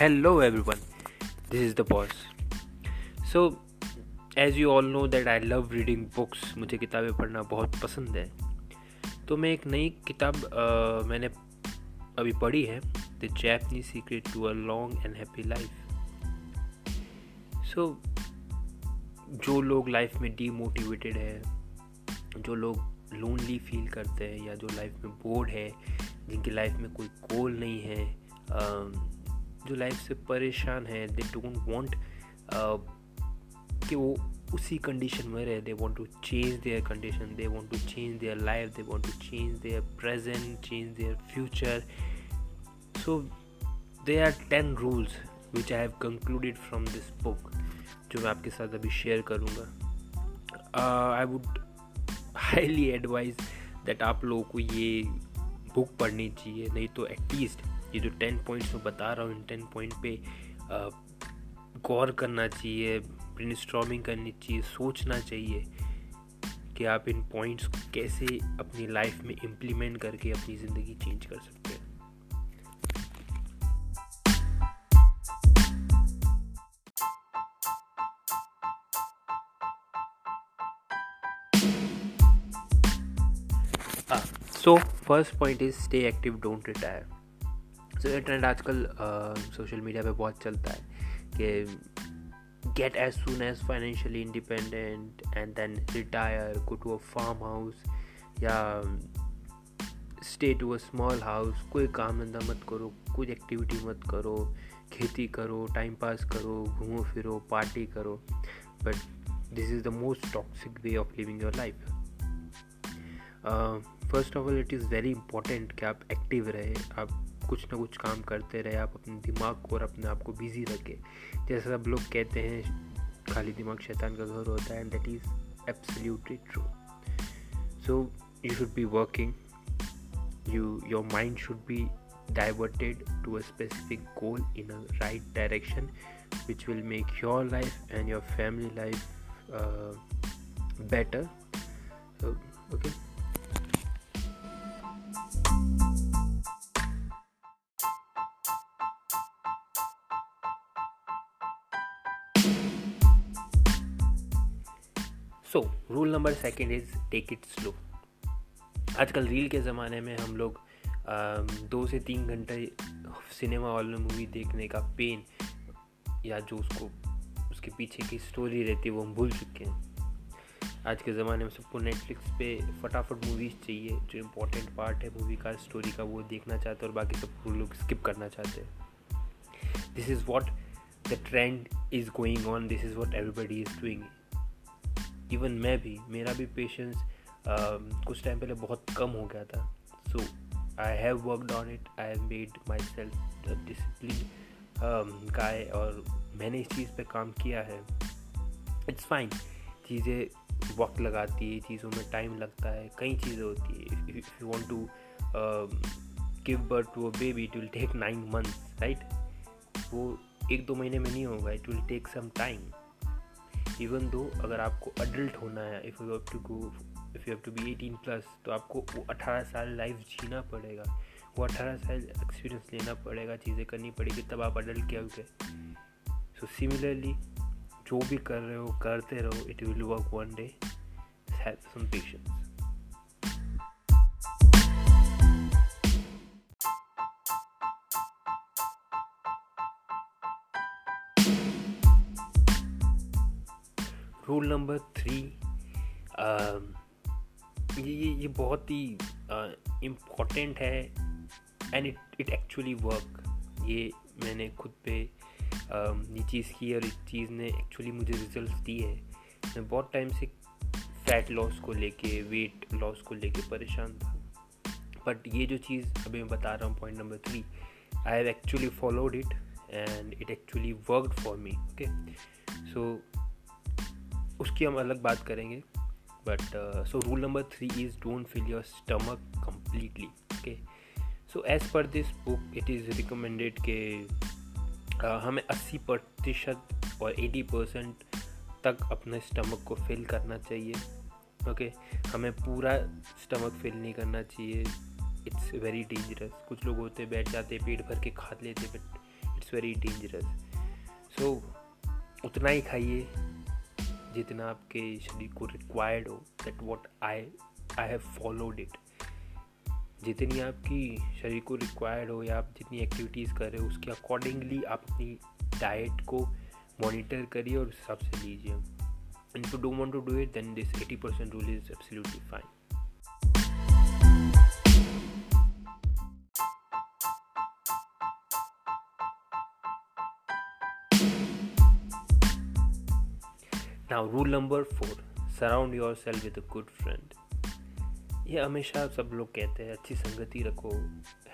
Hello everyone, this is the boss. So, as you all know that I love reading books मुझे किताबें पढ़ना बहुत पसंद है। तो मैं एक नई किताब आ, मैंने अभी पढ़ी है the Japanese secret to a long and happy life so जो लोग लाइफ में डीमोटिवेटेड है जो लोग लोनली फील करते हैं या जो लाइफ में बोर्ड है जिनकी लाइफ में कोई गोल नहीं है जो लाइफ से परेशान है दे डोंट वांट कि वो उसी कंडीशन में रहे. They want to change their condition they want to change their life they want to change their present change their future so they are ten rules which I have concluded from this book जो मैं आपके साथ अभी share करूँगा. I would highly advise that आप लोगों को ये बुक पढ़नी चाहिए, नहीं तो एटलीस्ट ये जो टेन पॉइंट्स मैं बता रहा हूँ, इन टेन पॉइंट पे गौर करना चाहिए ब्रेन करनी चाहिए, सोचना चाहिए कि आप इन पॉइंट्स को कैसे अपनी लाइफ में इम्प्लीमेंट करके अपनी ज़िंदगी चेंज कर सकते हैं। So first point is stay active don't retire so ये ट्रेंड आजकल सोशल मीडिया पे बहुत चलता है कि get as soon as financially independent and then retire go to a farm house या stay to a small house कोई काम धंधा मत करो, कोई एक्टिविटी मत करो, खेती करो टाइम पास करो, घूमो फिरो पार्टी करो। But this is the most toxic way of living your life first of all it is very important कि आप एक्टिव रहे, आप कुछ ना कुछ काम करते रहे, आप अपने दिमाग को और अपने आप को बिज़ी रखें। जैसे सब लोग कहते हैं, खाली दिमाग शैतान का घर होता है and that is absolutely true so you should be working you your mind should be diverted to a specific goal in a right direction which will make your life and your family life better okay number second is take it slow आजकल reel के ज़माने में हम लोग दो से तीन घंटे सिनेमा हॉल में मूवी देखने का पेन या जो उसको, उसके पीछे की स्टोरी रहती है, वो हम भूल चुके हैं। आज के ज़माने में सबको नेटफ्लिक्स पे फटाफट मूवीज़ चाहिए, जो इम्पोर्टेंट पार्ट है मूवी का स्टोरी का, वो देखना चाहते हैं और बाकी सब लोग स्किप करना चाहते हैं। This is what the trend is going on this is what everybody is doing even मैं भी मेरा भी पेशेंस uh, कुछ टाइम पहले बहुत कम हो गया था। So I have worked on it I have made myself discipline guy और मैंने इस चीज़ पे काम किया है। इट्स फाइन चीज़ें वक्त लगाती है चीज़ों में टाइम लगता है कई चीज़ें होती है। If you want to give birth to a baby it will take nine months right वो एक दो महीने में नहीं होगा it will take some time even though अगर आपको अडल्ट होना है if you have to go if you have to be eighteen plus तो आपको वो अठारह साल लाइफ जीना पड़ेगा। वो अठारह साल एक्सपीरियंस लेना पड़ेगा, चीज़ें करनी पड़ेगी, तब आप अडल्ट क्या गए सो सिमिलरली जो भी कर रहे हो, करते रहो it will work one day some patience rule number three ये ये ये बहुत ही इम्पोर्टेंट है and it it actually work ये मैंने खुद पे uh, ये चीज़ की और इस चीज़ ने एक्चुअली मुझे रिज़ल्ट दी है। मैं बहुत टाइम से फैट लॉस को लेके वेट लॉस को लेके परेशान था। बट ये जो चीज़ अभी मैं बता रहा हूँ point number three I have actually followed it and it actually worked for me okay so उसकी हम अलग बात करेंगे। But so rule number three is don't fill your stomach completely okay so as per this book it is recommended के uh, हमें अस्सी प्रतिशत और एटी परसेंट तक अपने स्टमक को फिल करना चाहिए ओके okay? हमें पूरा स्टमक फिल नहीं करना चाहिए। इट्स वेरी डेंजरस कुछ लोग होते बैठ जाते पेट भर के खा लेते but it's very dangerous so उतना ही खाइए। जितना आपके शरीर को रिक्वायर्ड हो that what I I have followed it जितनी आपकी शरीर को रिक्वायर्ड हो या आप जितनी एक्टिविटीज़ कर रहे हो, उसके अकॉर्डिंगली आप अपनी डाइट को मॉनिटर करिए और उस हिसाब से लीजिए। And if you don't want to do it, then this 80% rule is absolutely now rule number four surround yourself with a good friend ये हमेशा सब लोग कहते हैं, अच्छी संगति रखो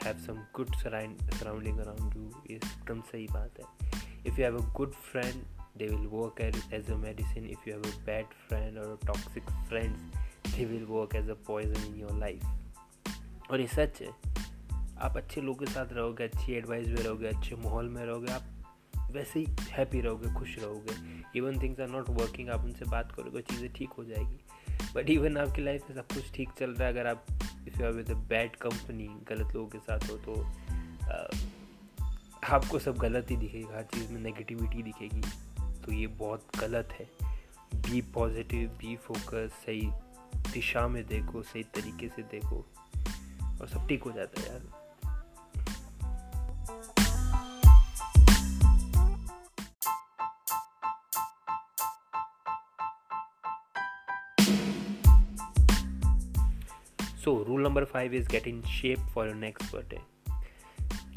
have some good surrounding around you ये एकदम सही बात है। If you have a good friend they will work as as a medicine if you have a bad friend और toxic friends they will work as a poison in your life और ये सच है, आप अच्छे लोगों के साथ रहोगे, अच्छी एडवाइस में रहोगे, अच्छे माहौल में रहोगे, आप वैसे ही हैप्पी रहोगे, खुश रहोगे। Even things are not working आप उनसे बात करोगे, चीज़ें ठीक हो जाएगी। बट इवन आपकी लाइफ में सब कुछ ठीक चल रहा है, अगर आप if you are with bad company गलत लोगों के साथ हो तो आपको सब गलत ही दिखेगा, हर चीज़ में नेगेटिविटी दिखेगी। तो ये बहुत गलत है। बी पॉजिटिव बी फोकस सही दिशा में देखो, सही तरीके से देखो, और सब ठीक हो जाता है यार। So, rule number five is get in shape for your next birthday.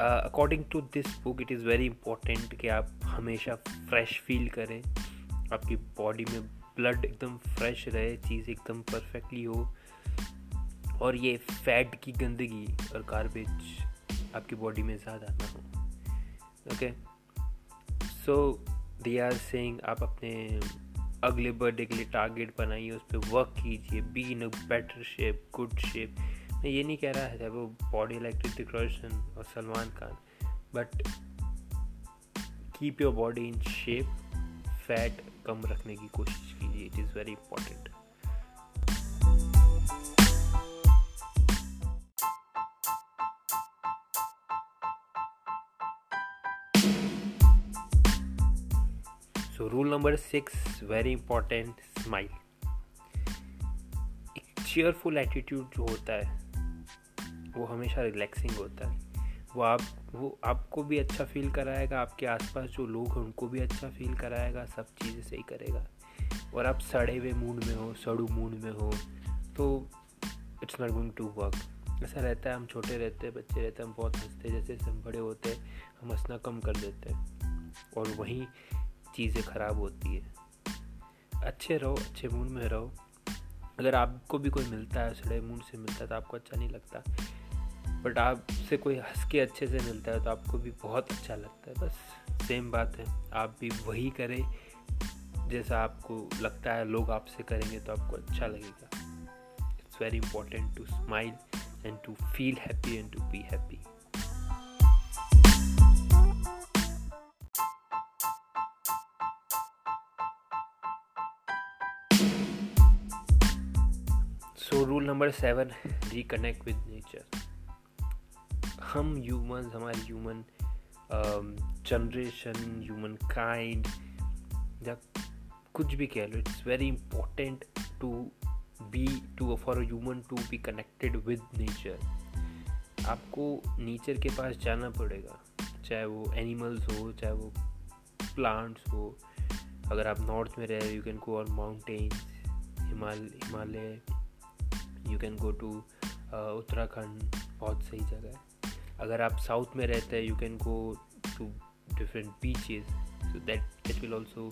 According to this book it is very important कि आप हमेशा फ्रेश फील करें। आपकी बॉडी में ब्लड एकदम फ्रेश रहे चीज़ एकदम परफेक्टली हो। और ये फैट की गंदगी और गार्बेज आपकी बॉडी में ज़्यादा ना हो। Okay so they are saying आप अपने अगले बर्थडे के लिए टारगेट बनाइए, उस पर वर्क कीजिए be in a better shape good shape मैं ये नहीं कह रहा है वो बॉडी लाइक ऋतिक रोशन और Salman Khan but keep your body in shape fat कम रखने की कोशिश कीजिए it is very important rule number six very important, smile. एक cheerful attitude जो होता है, वो हमेशा रिलैक्सिंग होता है। वो आप, वो आपको भी अच्छा फील कराएगा, आपके आसपास जो लोग हैं, उनको भी अच्छा फील कराएगा, सब चीज़ें सही करेगा। और आप सड़े हुए मूड में हो, सड़ू मूड में हो तो it's not going to work ऐसा रहता है, हम छोटे रहते हैं, बच्चे रहते हैं, हम बहुत हँसते हैं जैसे हम बड़े होते हैं, हम हंसना कम कर देते हैं। और वहीं चीज़ें ख़राब होती है। अच्छे रहो, अच्छे मूड में रहो। अगर आपको भी कोई मिलता है, सड़े मूड से मिलता है तो आपको अच्छा नहीं लगता। बट आपसे कोई हंस के अच्छे से मिलता है तो आपको भी बहुत अच्छा लगता है। बस सेम बात है। आप भी वही करें, जैसा आपको लगता है, लोग आपसे करेंगे तो आपको अच्छा लगेगा। It's very important to smile and to feel happy and to be happy number seven reconnect with nature हम ह्यूमन हमारी ह्यूमन जनरेशन ह्यूमन काइंड या कुछ भी कह लो it's very important to be to for human to be connected with nature आपको nature के पास जाना पड़ेगा, चाहे वो एनिमल्स हो, चाहे वो प्लांट्स हो। अगर आप नॉर्थ में रह you can go on mountains Himalaya you can go to Uttarakhand बहुत सही जगह है। अगर आप साउथ में रहते हैं you can go to different beaches so that that will also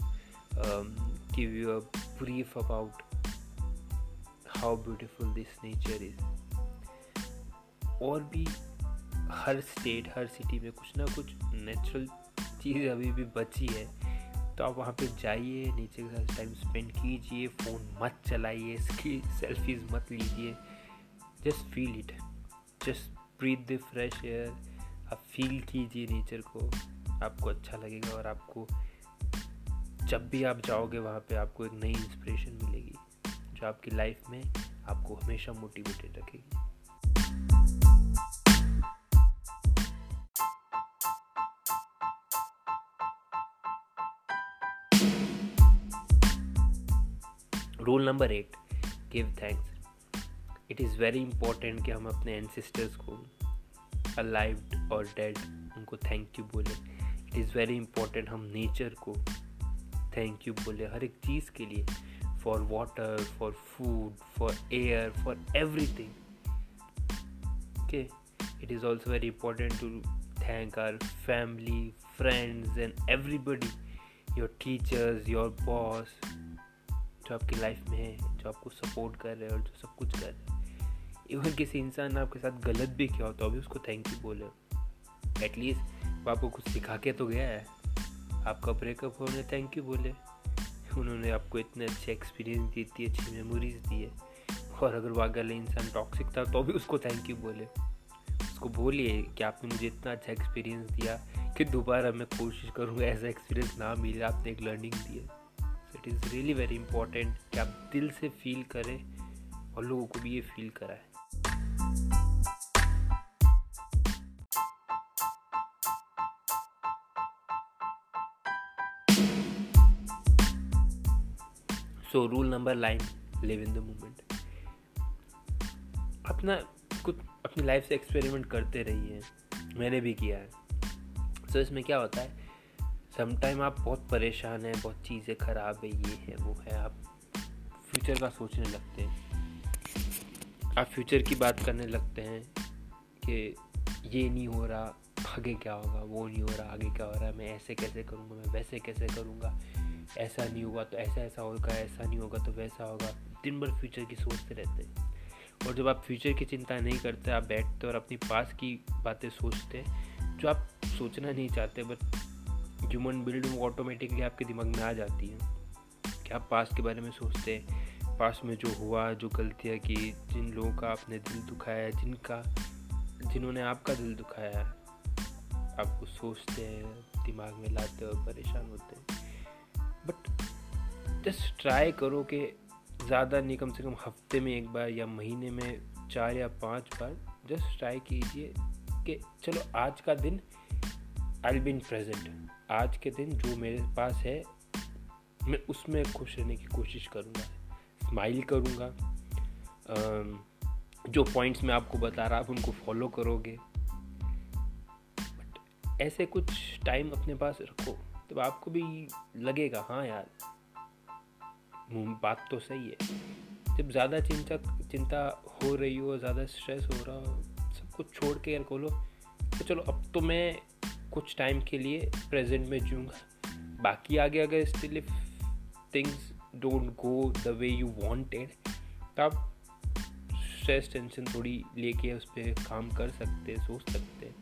give you a brief about how beautiful this nature is और भी हर स्टेट हर सिटी में कुछ ना कुछ नेचुरल चीज़ अभी भी बची है। तो आप वहाँ पे जाइए, नीचे के साथ टाइम स्पेंड कीजिए फ़ोन मत चलाइए, इसकी सेल्फीज मत लीजिए। Just feel it just breathe the fresh air आप फील कीजिए नेचर को। आपको अच्छा लगेगा और आपको जब भी आप जाओगे वहाँ पे आपको एक नई इंस्पिरेशन मिलेगी, जो आपकी लाइफ में आपको हमेशा मोटिवेटेड रखेगी। Rule number eight give thanks it is very important कि हम अपने एनसिस्टर्स को अलाइव और डेड उनको थैंक यू बोले। इट इज़ वेरी इंपॉर्टेंट हम नेचर को थैंक यू बोले हर एक चीज़ के लिए। For water for food for air for everything okay it is also very important to thank our family friends and everybody your teachers your boss, जो आपकी लाइफ में है, जो आपको सपोर्ट कर रहे हैं और जो सब कुछ कर रहे हैं इवन किसी इंसान ने आपके साथ गलत भी किया हो तो अभी उसको थैंक यू बोले। एटलीस्ट वो आपको कुछ सिखा के तो गया है। आपका ब्रेकअप होने थैंक यू बोले। उन्होंने आपको इतने अच्छे एक्सपीरियंस दी इतनी अच्छी मेमोरीज दी है। और अगर वो अगले इंसान टॉक्सिक था तो भी उसको थैंक यू बोले। उसको बोलिए कि आपने मुझे इतना अच्छा एक्सपीरियंस दिया कि दोबारा मैं कोशिश करूँगा ऐसा एक्सपीरियंस ना मिले, आपने एक लर्निंग दी है। It is really very important कि आप दिल से फील करें और लोगों को भी ये फील कराए। So rule number nine live in the moment अपना कुछ अपनी लाइफ से एक्सपेरिमेंट करते रहिए। मैंने भी किया है। सो so, इसमें क्या होता है? समटाइम आप बहुत परेशान हैं, बहुत चीज़ें ख़राब है, ये है, वो है, आप फ्यूचर का सोचने लगते हैं। आप फ्यूचर की बात करने लगते हैं कि ये नहीं हो रहा, आगे क्या होगा, वो नहीं हो रहा, आगे क्या हो रहा मैं ऐसे कैसे करूँगा, मैं वैसे कैसे करूँगा, ऐसा नहीं होगा तो ऐसा ऐसा होगा, ऐसा नहीं होगा तो वैसा होगा। दिन भर फ्यूचर की सोचते रहते हैं। और जब आप फ्यूचर की चिंता नहीं करते, आप बैठते और अपनी पास की बातें सोचते जो आप सोचना नहीं चाहते बट ह्यूमन बिल्ड वो ऑटोमेटिकली आपके दिमाग में आ जाती है कि आप पास के बारे में सोचते हैं। पास में जो हुआ, जो गलतियाँ की जिन लोगों का आपने दिल दुखाया है जिनका, जिन्होंने आपका दिल दुखाया है आपको सोचते हैं, दिमाग में लाते और परेशान होते हैं। बट जस्ट ट्राई करो कि ज़्यादा नहीं, कम से कम हफ़्ते में एक बार या महीने में चार या पाँच बार जस्ट ट्राई कीजिए कि चलो आज का दिन आई बिन प्रेजेंट आज के दिन जो मेरे पास है, मैं उसमें खुश रहने की कोशिश करूँगा स्माइल करूँगा। जो पॉइंट्स मैं आपको बता रहा, आप उनको फॉलो करोगे। बट ऐसे कुछ टाइम अपने पास रखो तो आपको भी लगेगा हाँ यार बात तो सही है। जब ज़्यादा चिंता चिंता हो रही हो, ज़्यादा स्ट्रेस हो रहा हो, सब कुछ छोड़ के यार खोलो। तो चलो, अब तो मैं कुछ टाइम के लिए प्रेजेंट में जीऊँगा। बाकी आगे अगर still if things don't go the way you wanted तब स्ट्रेस टेंशन थोड़ी लेके उस पर काम कर सकते हैं सोच सकते। हैं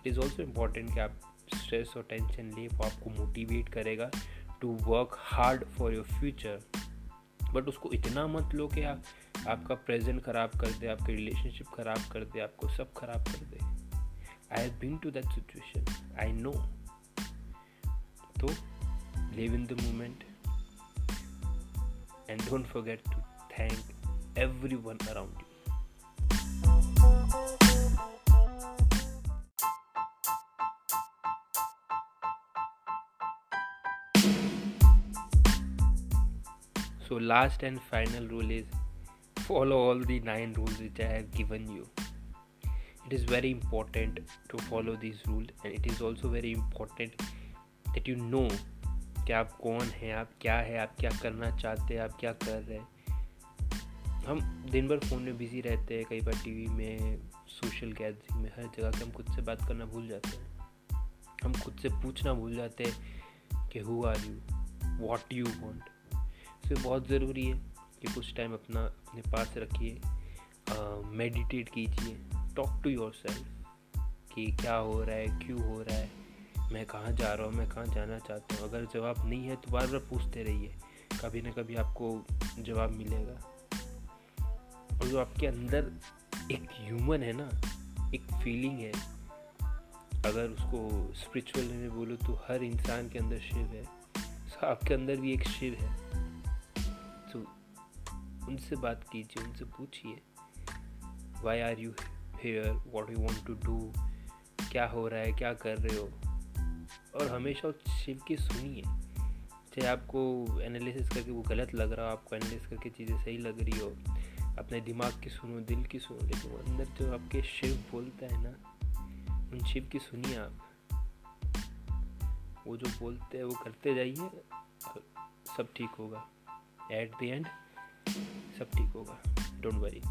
इट इज़ ऑल्सो इंपॉर्टेंट कि आप स्ट्रेस और टेंशन ले, वो आपको मोटिवेट करेगा to work hard for your future but उसको इतना मत लो कि आप, आपका प्रेजेंट ख़राब कर दे, आपके रिलेशनशिप ख़राब कर दे, आपको सब ख़राब कर दे। I have been to that situation. I know. So live in the moment and don't forget to thank everyone around you. So, last and final rule is follow all the nine rules which I have given you. It is very important to follow these rules, and it is also very important that you know कि आप कौन हैं आप क्या है आप क्या करना चाहते हैं आप क्या कर रहे हैं। हम दिन भर फ़ोन में बिज़ी रहते हैं कई बार टीवी में सोशल गैदरिंग में हर जगह के हम खुद से बात करना भूल जाते हैं। हम खुद से पूछना भूल जाते हैं कि who are you what you want इसलिए बहुत ज़रूरी है कि कुछ टाइम अपना अपने पास रखिए मेडिटेट कीजिए। टॉक टू योर सेल्फ कि क्या हो रहा है, क्यों हो रहा है, मैं कहाँ जा रहा हूँ, मैं कहाँ जाना चाहता हूँ। अगर जवाब नहीं है तो बार बार पूछते रहिए, कभी ना कभी आपको जवाब मिलेगा। और जो आपके अंदर एक ह्यूमन है ना, एक फीलिंग है, अगर उसको स्पिरिचुअल में बोलो तो हर इंसान के अंदर शिव है। आपके अंदर भी एक शिव है। तो उनसे बात कीजिए, उनसे पूछिए why are you here what you want to do क्या हो रहा है, क्या कर रहे हो? और हमेशा उस शिव की सुनिए। चाहे आपको एनालिसिस करके वो गलत लग रहा हो, आपको एनालिसिस करके चीज़ें सही लग रही हो, अपने दिमाग की सुनो, दिल की सुनो, लेकिन अंदर जो आपके शिव बोलता है ना, उन शिव की सुनिए आप। वो जो बोलते हैं, वो करते जाइए, सब ठीक होगा। एट द एंड सब ठीक होगा। Don't worry